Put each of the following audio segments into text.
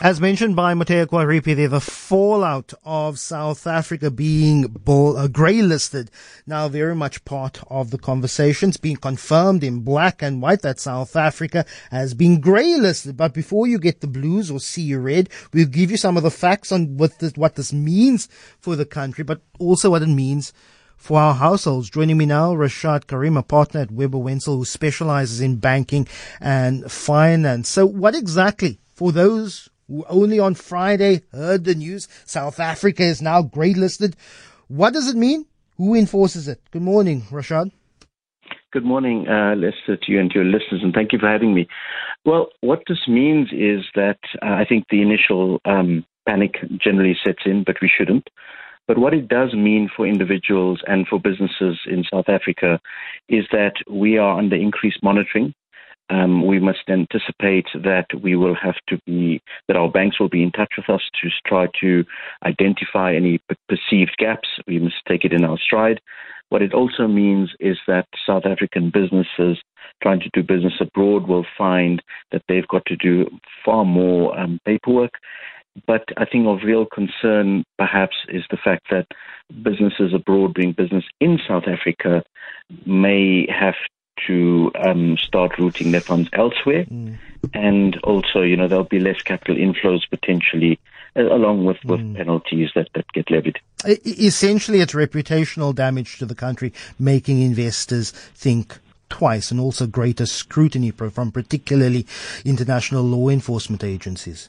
As mentioned by Mateo Quaripi, there the fallout of South Africa being uh, grey listed now very much part of the conversations being confirmed in black and white that South Africa has been grey listed. But before you get the blues or see red, we'll give you some of the facts on what this, what this means for the country, but also what it means for our households. Joining me now, Rashad Karim, a partner at Webber Wentzel, who specializes in banking and finance. So what exactly, for those who only on Friday heard the news, South Africa is now grey listed. What does it mean? Who enforces it? Good morning, Rashad. Good morning, uh, Lester, to you and to your listeners, and thank you for having me. Well, what this means is that uh, I think the initial um, panic generally sets in, but we shouldn't. But what it does mean for individuals and for businesses in South Africa is that we are under increased monitoring um, we must anticipate that we will have to be, that our banks will be in touch with us to try to identify any perceived gaps. We must take it in our stride. What it also means is that South African businesses trying to do business abroad will find that they've got to do far more um, paperwork. But I think of real concern, perhaps, is the fact that businesses abroad doing business in South Africa may have to um, start routing their funds elsewhere. Mm. And also, you know, there'll be less capital inflows potentially, uh, along with, with mm. penalties that, that get levied. Essentially, it's reputational damage to the country, making investors think twice and also greater scrutiny from particularly international law enforcement agencies.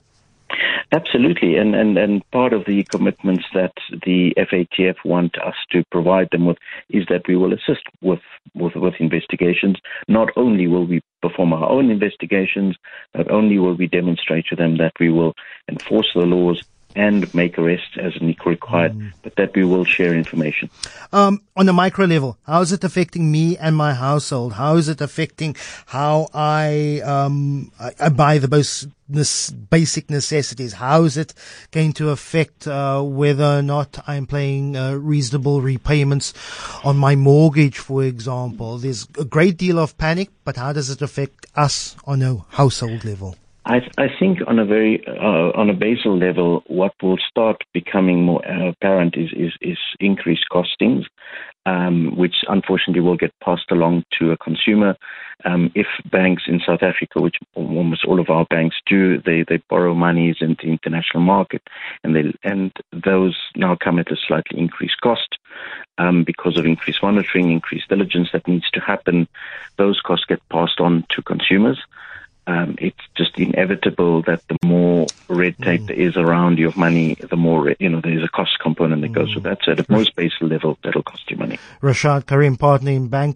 Absolutely, and, and and part of the commitments that the FATF want us to provide them with is that we will assist with with, with investigations. Not only will we perform our own investigations, not only will we demonstrate to them that we will enforce the laws and make arrests as required, mm. but that we will share information. Um, on a micro level, how is it affecting me and my household? How is it affecting how I, um, I, I buy the most basic necessities? How is it going to affect uh, whether or not I'm paying uh, reasonable repayments on my mortgage, for example? There's a great deal of panic, but how does it affect us on a household level? I, I think on a very uh, on a basal level, what will start becoming more apparent is, is, is increased costings, um, which unfortunately will get passed along to a consumer. Um, if banks in South Africa, which almost all of our banks do, they, they borrow monies in the international market, and they and those now come at a slightly increased cost um, because of increased monitoring, increased diligence that needs to happen. Those costs get passed on to consumers um, it's just inevitable that the more red tape mm. there is around your money, the more, you know, there's a cost component that goes with mm. that. So at a most basic level, that'll cost you money. Rashad Karim, partner in banking.